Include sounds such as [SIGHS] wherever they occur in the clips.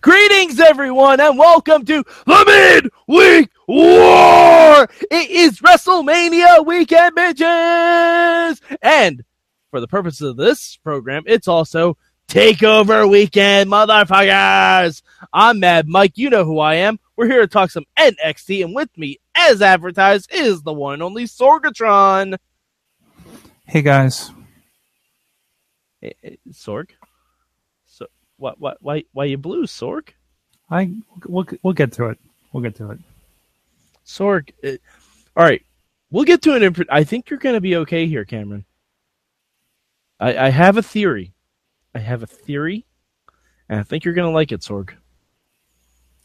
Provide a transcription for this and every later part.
Greetings, everyone, and welcome to the Midweek War. It is WrestleMania weekend, bitches, and for the purposes of this program, it's also Takeover Weekend, motherfuckers. I'm Mad Mike. You know who I am. We're here to talk some NXT, and with me, as advertised, is the one and only Sorgatron. Hey guys, Hey, hey, Sorg. What, what, why, why you blue, Sorg? I we'll we'll get to it. We'll get to it. Sorg. Uh, all right, we'll get to an. Imp- I think you're going to be okay here, Cameron. I, I have a theory. I have a theory, and I think you're going to like it, Sorg.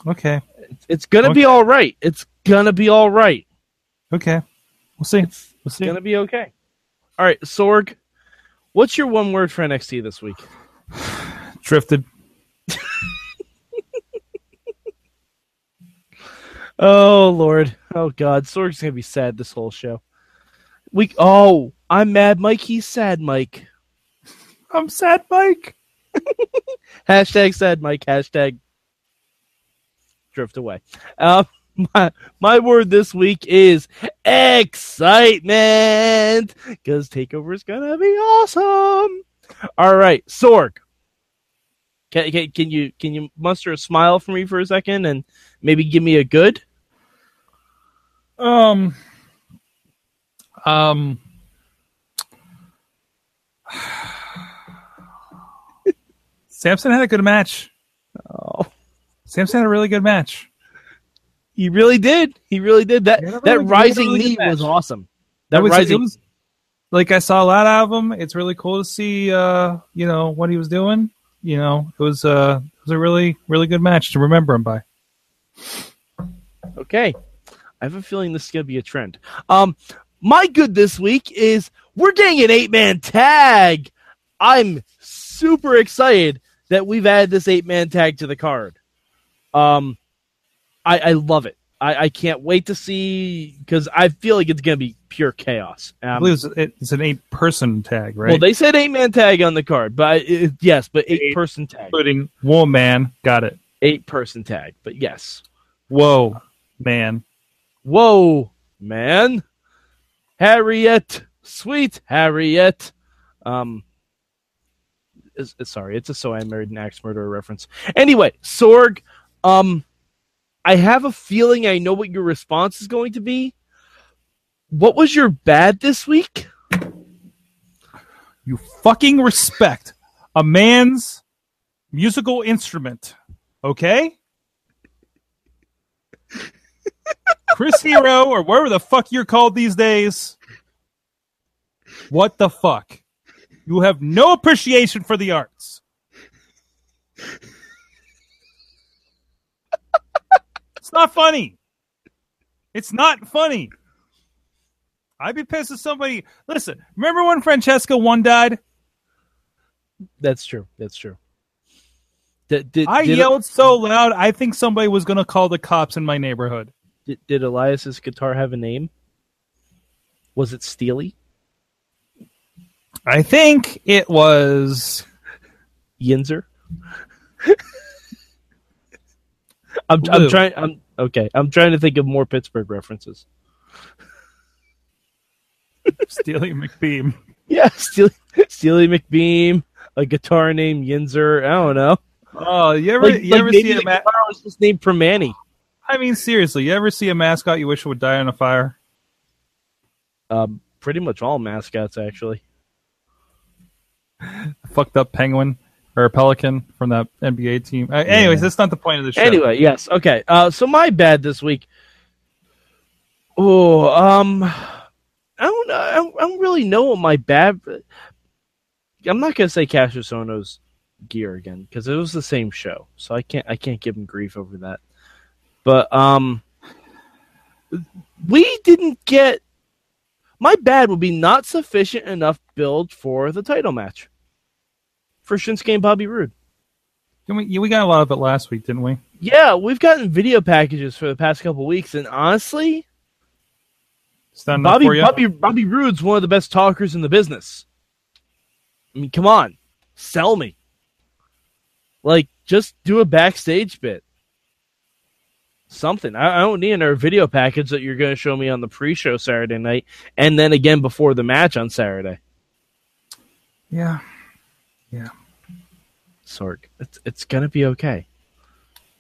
Okay, It's, it's going to be all right. It's going to be all right. okay, we'll see. It's, We'll see. it's going to be okay. All right, Sorg. What's your one word for NXT this week? [SIGHS] [LAUGHS] Drifted. [LAUGHS] Oh Lord. Oh God. Sorg's gonna be sad this whole show. We oh, I'm mad Mike, he's sad Mike. I'm sad, Mike. [LAUGHS] Hashtag sad Mike, hashtag drift away. Um [LAUGHS] my, my word this week is excitement because takeover is gonna be awesome. All right, Sorg. Can, can, can you can you muster a smile for me for a second and maybe give me a good? Um. Um. [SIGHS] Samson had a good match. Oh, Samson had a really good match. he really did. He really did. That He had a that really- a rising really knee was awesome. That That was, rising was like I saw a lot of him. It's really cool to see, uh, you know, what he was doing. You know, it was uh, it was a really, really good match to remember him by. Okay. I have a feeling this is to be a trend. Um, my good this week is we're getting an eight man tag. I'm super excited that we've added this eight man tag to the card. Um, I, I love it. I, I can't wait to see because I feel like it's going to be pure chaos. I Um, believe it's, it's an eight-person tag, right? Well, they said eight man tag on the card, but it, yes, but eight Eight. person tag, including woman. Got it. eight person tag. But yes, Whoa, man. Whoa, man. Harriet, sweet Harriet. Um, is, is- sorry, it's a So I Married an Axe Murderer reference. Anyway, Sorg, um, I have a feeling I know what your response is going to be. What was your bad this week? You fucking respect a man's musical instrument, okay? [LAUGHS] Chris Hero, or whatever the fuck you're called these days. What the fuck? You have no appreciation for the arts. It's not funny. It's not funny. I'd be pissed if somebody. Listen, remember when Francesca one died? That's true. That's true. Did, did, I did, yelled so loud, I think somebody was going to call the cops in my neighborhood. Did, did Elias's guitar have a name? Was it Steely? I think it was. Yinzer. [LAUGHS] I'm, I'm trying. I'm okay. I'm trying to think of more Pittsburgh references. Steely McBeam. [LAUGHS] Yeah, Steely, Steely McBeam, a guitar named Yinzer. I don't know. Oh, you ever Like, you like ever maybe see a ma- guitar was just named Permani. I mean, seriously, you ever see a mascot you wish would die on a fire? Um, pretty much all mascots actually. [LAUGHS] Fucked up penguin or a pelican from that NBA team. Uh, anyways, that's not the point of the show. Anyway, yes, okay. Uh, so my bad this week. Oh, um, I don't know. I don't, I don't really know what my bad. I'm not gonna say Kassius Ohno's gear again because it was the same show, so I can't I can't give him grief over that. But um, we didn't get. My bad would be not sufficient enough build for the title match for Shinsuke and Bobby Roode. We, we got a lot of it last week, didn't we? Yeah, we've gotten video packages for the past couple weeks, and honestly, It's not enough Bobby for you. Bobby Bobby Roode's one of the best talkers in the business. I mean, come on, sell me. Like, just do a backstage bit. Something. I, I don't need another video package that you're going to show me on the pre-show Saturday night, and then again before the match on Saturday. Yeah. Yeah. Sorg, it's it's gonna be okay.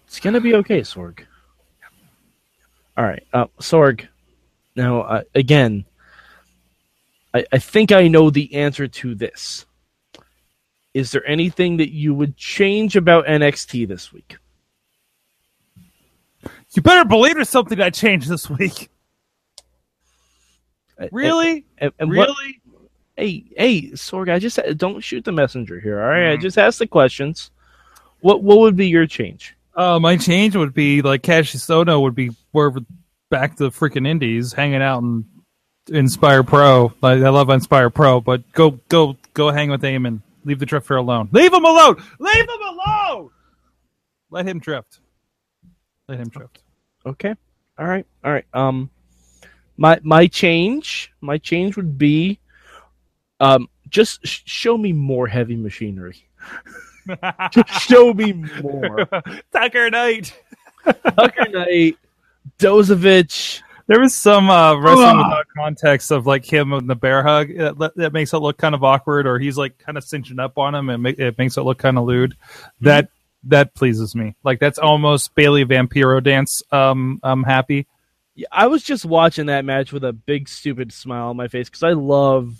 It's gonna be okay, Sorg. All right, uh, Sorg. Now, uh, again, I, I think I know the answer to this. Is there anything that you would change about NXT this week? You better believe there's something I changed this week. Uh, Really? And, and what- really? Hey, hey, Sorg, I just don't shoot the messenger here. All right, I Mhm. just asked the questions. What what would be your change? Uh, my change would be like Kassius Ohno would be wherever back to the freaking Indies, hanging out in Inspire Pro. Like, I love Inspire Pro, but go go go hang with Eamon. Leave the drifter alone. Leave him alone. Leave him alone. Let him drift. Let him drift. Okay. All right. All right. Um my my change, my change would be um just sh- show me more heavy machinery. Just show me more. [LAUGHS] Tucker Knight. Tucker Knight, Dozovic. There was some uh, wrestling without context of like him and the bear hug that, that makes it look kind of awkward, or he's like kind of cinching up on him, and ma- it makes it look kind of lewd. That that pleases me. Like that's almost Bailey Vampiro dance. Um, I'm happy. Yeah, I was just watching that match with a big stupid smile on my face because I love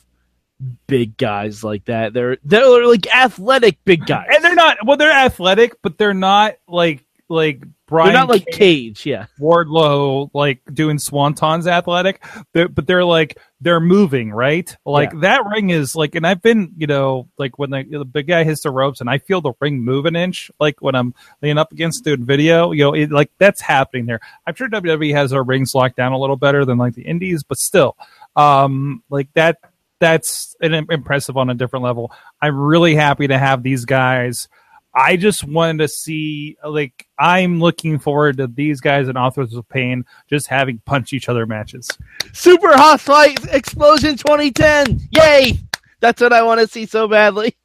big guys like that. They're they're like athletic big guys. And they're not well, they're athletic, but they're not like like Brian. they're not like Cage, Cage, yeah. Wardlow like doing swantons athletic, they're, but they're like they're moving right. Like that ring is like, and I've been you know like when the, the big guy hits the ropes and I feel the ring move an inch, like when I'm leaning up against doing video, you know, it, like that's happening there. I'm sure WWE has their rings locked down a little better than like the Indies, but still, um, like that. That's an impressive on a different level. I'm really happy to have these guys. I just wanted to see, like, I'm looking forward to these guys and Authors of Pain just having punch each other matches. Super Hot Fight Explosion 2010. Yay! That's what I want to see so badly.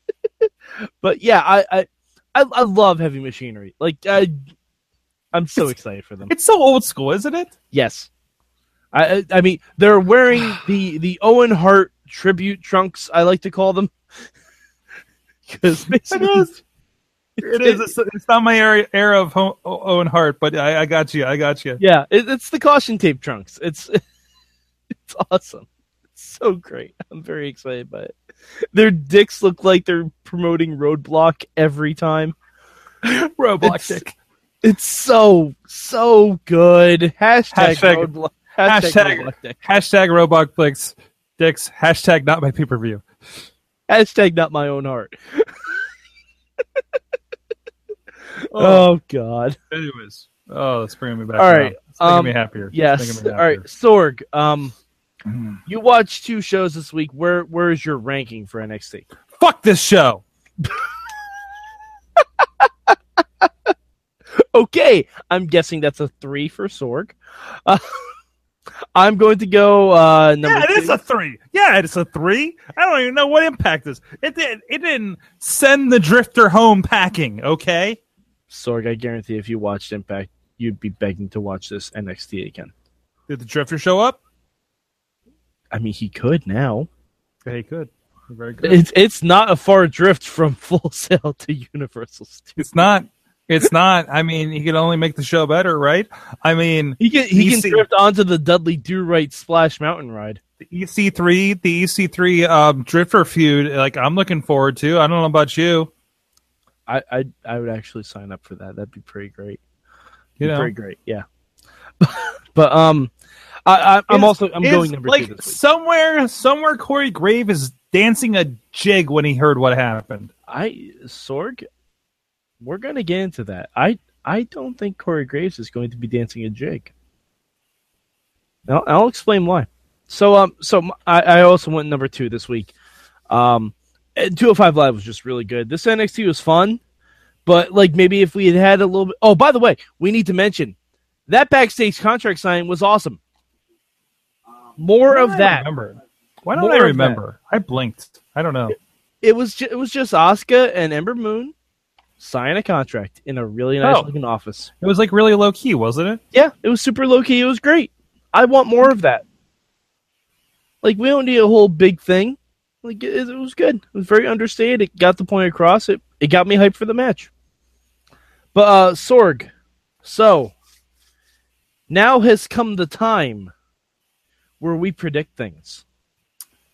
[LAUGHS] but yeah, I, I I I love heavy machinery. Like I I'm so excited for them. It's so old school, isn't it? Yes. I I mean they're wearing [SIGHS] the the Owen Hart tribute trunks I like to call them. Cuz It is. It is. It's, it's not my era, era of Owen Hart, but I, I got you. I got you. Yeah, it, it's the caution tape trunks. It's [LAUGHS] it's awesome. It's so great. I'm very excited by it. Their dicks look like they're promoting Roadblock every time. [LAUGHS] Roblox It's- dick. It's so so good. Hashtag, Hashtag- Roadblock. Hashtag, hashtag-. Hashtag Roblox dicks. Dicks. Hashtag not my pay per view. Hashtag not my Owen Hart. [LAUGHS] Oh God. Anyways. Oh, that's bringing me back. All right, It's making um, me happier. Yes. me All right. Sorg. Um, [CLEARS THROAT] you watched two shows this week. Where where is your ranking for NXT? Fuck this show. [LAUGHS] Okay, I'm guessing that's a three for Sorg. Uh, [LAUGHS] I'm going to go uh, number Yeah, it is two. a three. Yeah, it's a three. I don't even know what impact is. It did. It didn't send the drifter home packing. Okay. Sorg. I guarantee if you watched Impact, you'd be begging to watch this NXT again. Did the drifter show up? I mean, he could now. Yeah, he could. Very good. It's it's not a far drift from [LAUGHS] Full Sail to Universal Studios. It's not. It's not. I mean, he can only make the show better, right? I mean, He can he can drift onto the Dudley Do Right Splash Mountain ride. the EC3, the EC3 um, drifter feud. Like, I'm looking forward to. I don't know about you. I I I would actually sign up for that. That'd be pretty great. You know, pretty great. Yeah. [LAUGHS] but um, I, I I'm Is- also I'm going number like two somewhere. Somewhere, Corey Grave is dancing a jig when he heard what happened. I Sorg, we're gonna get into that. I I don't think Corey Graves is going to be dancing a jig. I'll, I'll explain why. So um, so I, I also went number two this week. Um, two hundred five live was just really good. This NXT was fun, but like maybe if we had had a little bit. Oh, by the way, we need to mention that backstage contract signing was awesome. More of that. Remember? Why don't More I remember? I blinked. I don't know. It was ju- it was just Asuka and Ember Moon sign a contract in a really nice Oh. looking office. It was like really low key, wasn't it? Yeah, it was super low key. It was great. I want more of that. Like we don't need a whole big thing. Like it, it was good. It was very understated. It got the point across. It it got me hyped for the match. But uh Sorg, so now has come the time where we predict things.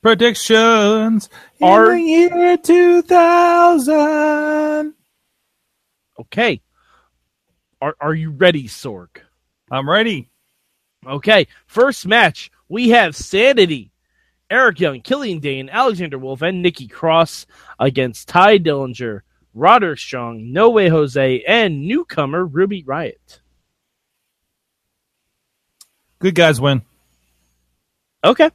Predictions Are- in the year 2000. Okay. Are are you ready, Sorg? I'm ready. Okay, first match we have Sanity, Eric Young, Killian Dain, Alexander Wolfe, and Nikki Cross against Tye Dillinger, Roderick Strong, No Way Jose, and newcomer Ruby Riot. Good guys win. Okay,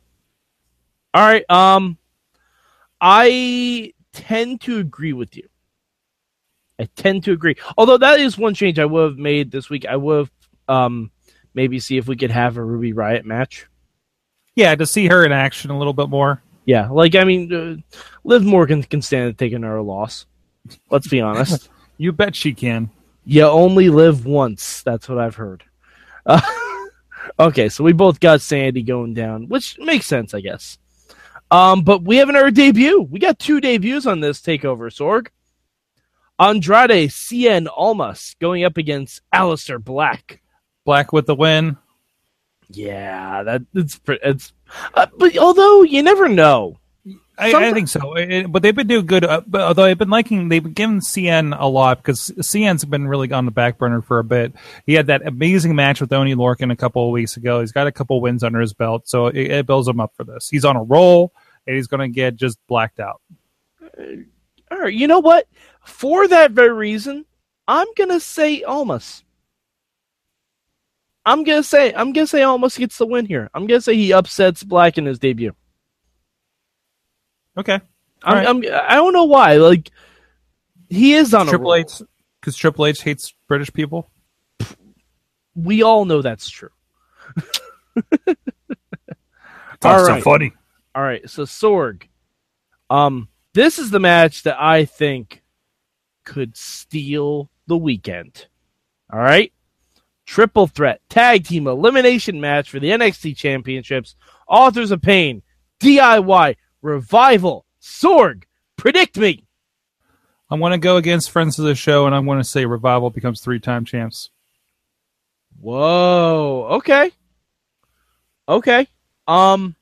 all right. Um, I tend to agree with you. I tend to agree. Although that is one change I would have made this week. I would have um maybe see if we could have a Ruby Riot match. Yeah, to see her in action a little bit more. Yeah, like I mean, uh, Liv Morgan can stand taking her another loss. Let's be honest. [LAUGHS] You bet she can. you only live once. That's what I've heard. Uh, [LAUGHS] okay, so we both got Sanity going down, which makes sense, I guess. Um, but we have another debut. We got two debuts on this takeover, Sorg. Andrade Cien Almas going up against Aleister Black. Black with the win. Yeah, that it's it's. Uh, but although you never know. I, I think so, It- but they've been doing good. Uh, but although I've been liking, they've been giving Cien a lot because Cien's been really on the back burner for a bit. He had that amazing match with Oney Lorcan a couple of weeks ago. He's got a couple wins under his belt, so it, it builds him up for this. He's on a roll, and he's going to get just blacked out. All right, you know what? For that very reason, I'm gonna say Almas. I'm gonna say I'm gonna say Almas gets the win here. I'm gonna say he upsets Black in his debut. Okay, I'm, All I'm I don't know why. Like he is on a Triple. H because Triple H hates British people. We all know that's true. [LAUGHS] That's All so funny. All right, so Sorg, um, this is the match that I think could steal the weekend. All right, triple threat tag team elimination match for the NXT championships. Authors of Pain, DIY, Revival, Sorg. Predict me. I'm going to go against friends of the show, and I'm going to say Revival becomes three-time champs. Whoa. Okay. Okay. Um.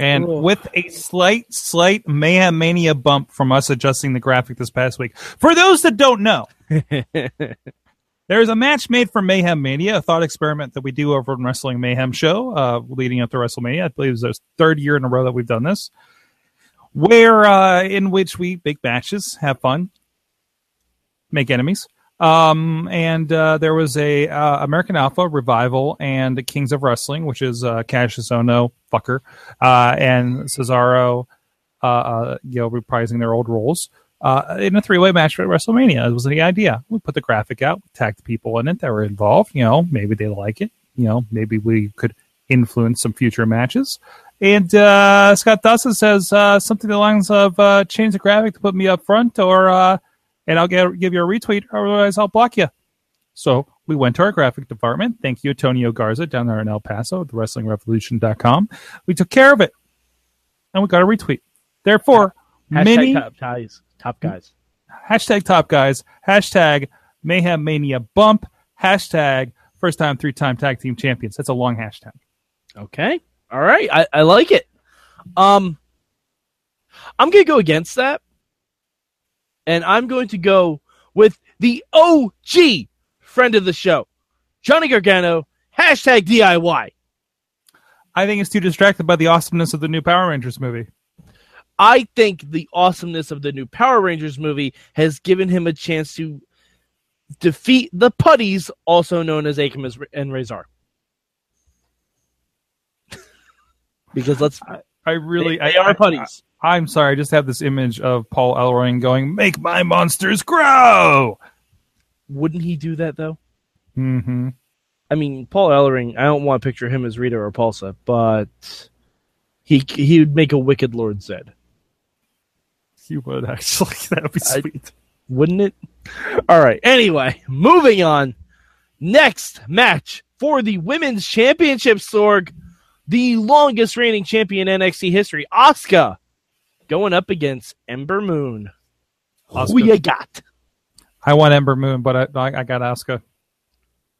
And Ugh. with a slight, slight Mayhem Mania bump from us adjusting the graphic this past week. For those that don't know, [LAUGHS] there is a match made for Mayhem Mania, a thought experiment that we do over in Wrestling Mayhem Show, uh, leading up to WrestleMania. I believe it's the third year in a row that we've done this, where uh, in which we make matches, have fun, make enemies. Um, and uh, there was a uh, American Alpha revival and Kings of Wrestling, which is uh, Kassius Ohno, fucker, uh, and Cesaro, uh, uh, you know, reprising their old roles uh, in a three-way match at WrestleMania. It was the idea. We put the graphic out, tagged people in it that were involved. You know, maybe they like it. You know, maybe we could influence some future matches. And uh, Scott Dawson says uh, something along the lines of uh, change the graphic to put me up front, or uh, and I'll get, give you a retweet, otherwise I'll block you. So we went to our graphic department. Thank you, Antonio Garza, down there in El Paso at the WrestlingRevolution.com. We took care of it, and we got a retweet. Therefore, Hashtag many top guys. Top guys. hashtag top guys, hashtag mayhem mania bump, hashtag first time, three time tag team champions. That's a long hashtag. Okay. All right. I, I like it. Um, I'm going to go against that. And I'm going to go with the OG friend of the show, Johnny Gargano, hashtag DIY. I think it's too distracted by the awesomeness of the new Power Rangers movie. I think the awesomeness of the new Power Rangers movie has given him a chance to defeat the putties, also known as Akam and Rezar. [LAUGHS] because let's I really, they, they I, are putties. I, am sorry, I just have this image of Paul Ellering going, "Make my monsters grow." Wouldn't he do that though? Mm-hmm. I mean, Paul Ellering. I don't want to picture him as Rita or Repulsa, but he he would make a wicked Lord Zed. He would actually. [LAUGHS] That would be I- sweet. wouldn't it? All right. Anyway, moving on. Next match for the women's championship, Sorg, the longest reigning champion in NXT history, Asuka, going up against Ember Moon. Who you got? I want Ember Moon, but I, I, I got Asuka.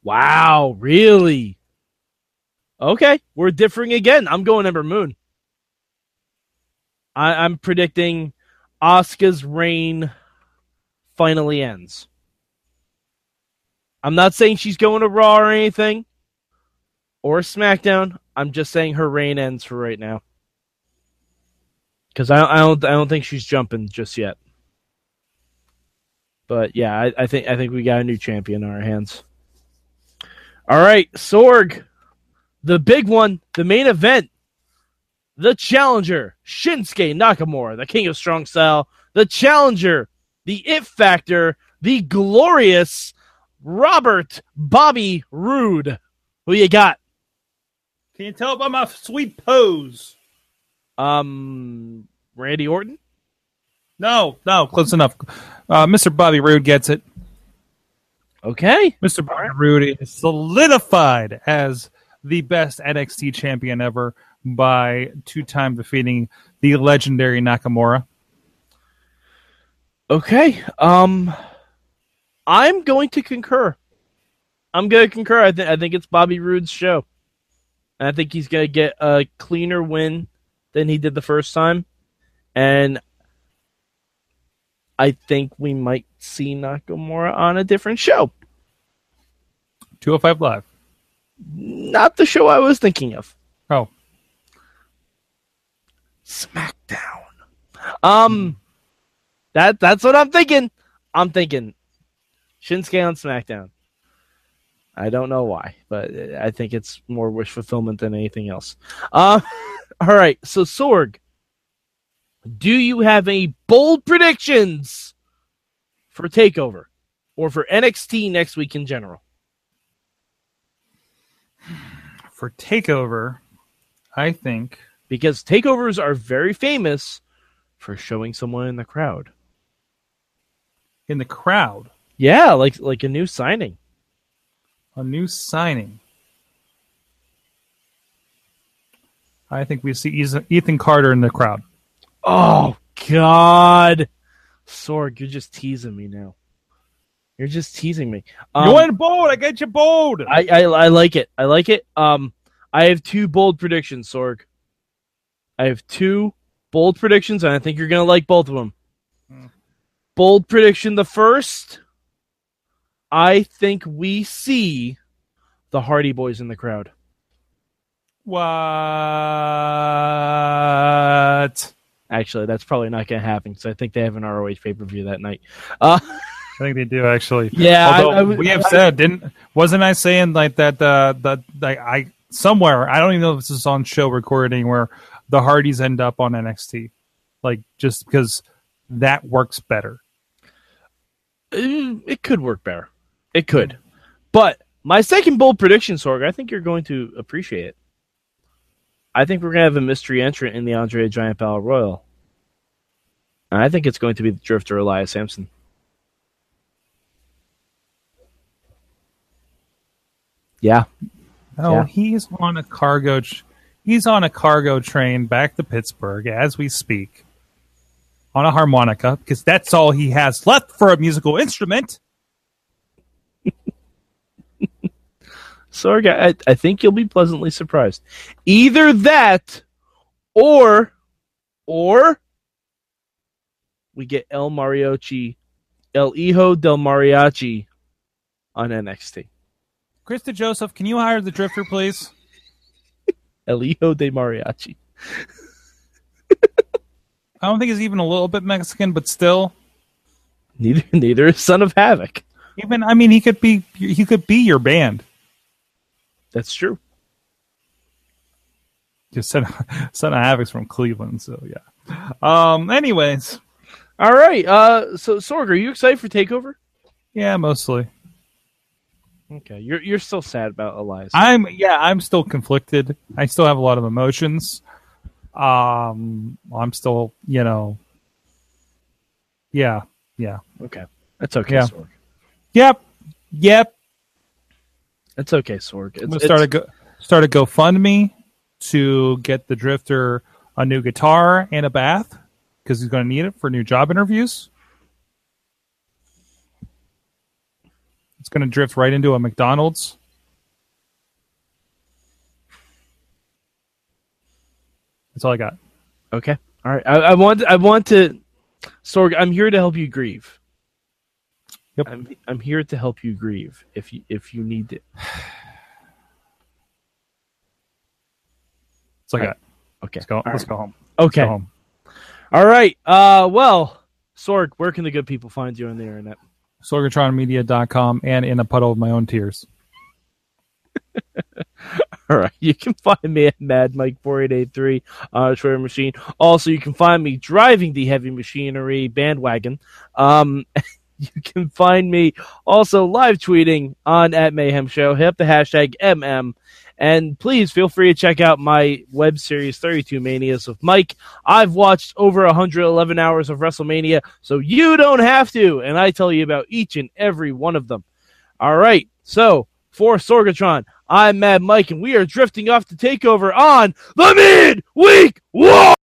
Wow, really? Okay, we're differing again. I'm going Ember Moon. I, I'm predicting Asuka's reign finally ends. I'm not saying she's going to Raw or anything or SmackDown. I'm just saying her reign ends for right now. Because I, I don't I don't think she's jumping just yet. But yeah, I, I think I think we got a new champion on our hands. All right, Sorg, the big one, the main event, the challenger, Shinsuke Nakamura, the king of strong style, the challenger, the it factor, the glorious Robert Bobby Roode. Who you got? Can you tell by my sweet pose? Um, Randy Orton. No, no, close enough. Uh, Mr. Bobby Roode gets it. Okay. Mr. Bobby Roode is solidified as the best NXT champion ever by two-time defeating the legendary Nakamura. Okay. Um, I'm going to concur. I'm going to concur. I think I think it's Bobby Roode's show. And I think he's going to get a cleaner win than he did the first time, and I think we might see Nakamura on a different show. 205 Live. Not the show I was thinking of. Oh, SmackDown. Um, that that's what I'm thinking. I'm thinking Shinsuke on SmackDown. I don't know why, but I think it's more wish fulfillment than anything else. Uh, [LAUGHS] all right. So Sorg, do you have any bold predictions for Takeover or for NXT next week in general? [SIGHS] for Takeover, I think Because takeovers are very famous for showing someone in the crowd. in the crowd, Yeah, like like a new signing. A new signing. I think we see Ethan- Carter in the crowd. Oh God, Sorg, you're just teasing me now. You're just teasing me. Um, you went bold. I get you bold. I, I I like it. I like it. Um, I have two bold predictions, Sorg. I have two bold predictions, and I think you're gonna like both of them. Hmm. Bold prediction: the first, I think we see the Hardy Boys in the crowd. what? Actually, that's probably not gonna happen because I think they have an ROH pay per view that night. Uh, I think they do actually. [LAUGHS] yeah, Although I was- we have I- said, didn't wasn't I saying like that? Uh, that like I somewhere I don't even know if this is on show recording where the Hardys end up on NXT, like just because that works better. Uh, it could work better. It could. But my second bold prediction, Sorg, I think you're going to appreciate it. I think we're going to have a mystery entrant in the Andre Giant Battle Royal. And I think it's going to be the Drifter Elias Samson. Yeah. Oh, Yeah. he's on a cargo. Tr- he's on a cargo train back to Pittsburgh as we speak, on a harmonica because that's all he has left for a musical instrument. Sorg, I, I think you'll be pleasantly surprised. Either that or or we get El Mariachi El Hijo del Mariachi on NXT. Krista Joseph, can you hire the Drifter, please? [LAUGHS] El Hijo de Mariachi. I don't think he's even a little bit Mexican, but still, Neither neither is Son of Havoc. even I mean, he could be he could be your band. That's true. Just son of Havoc's from Cleveland, so yeah. Um. Anyways, All right. Uh so Sorg, are you excited for Takeover? yeah, mostly. Okay. You're you're still sad about Elias. I'm yeah, I'm still conflicted. I still have a lot of emotions. Um, I'm still, you know, Yeah, yeah, Okay, that's okay, Yeah. Sorg. yep, yep. That's okay, Sorg. It's, I'm gonna it's- start a go start a GoFundMe to get the Drifter a new guitar and a bath because he's going to need it for new job interviews. It's going to drift right into a McDonald's. That's all I got. okay. All right. I, I want. I want to. Sorg, I'm here to help you grieve. Yep. I'm I'm here to help you grieve if you if you need it. [SIGHS] That's all I got. Okay. Let's go. All Let's right. go home. Okay. go home. All right. Uh. Well, Sorg, where can the good people find you on the internet? Sorgatronmedia.com and in a puddle of my own tears. [LAUGHS] All right. You can find me at Mad Mike 4883 on a Twitter machine. Also, you can find me driving the heavy machinery bandwagon. Um, [LAUGHS] [LAUGHS] you can find me also live tweeting on at Mayhem Show. Hit the hashtag MM. And please feel free to check out my web series 32 Manias with Mike. I've watched over 111 hours of WrestleMania, so you don't have to. And I tell you about each and every one of them. All right. So for Sorgatron, I'm Mad Mike, and we are drifting off to take over on the Midweek War.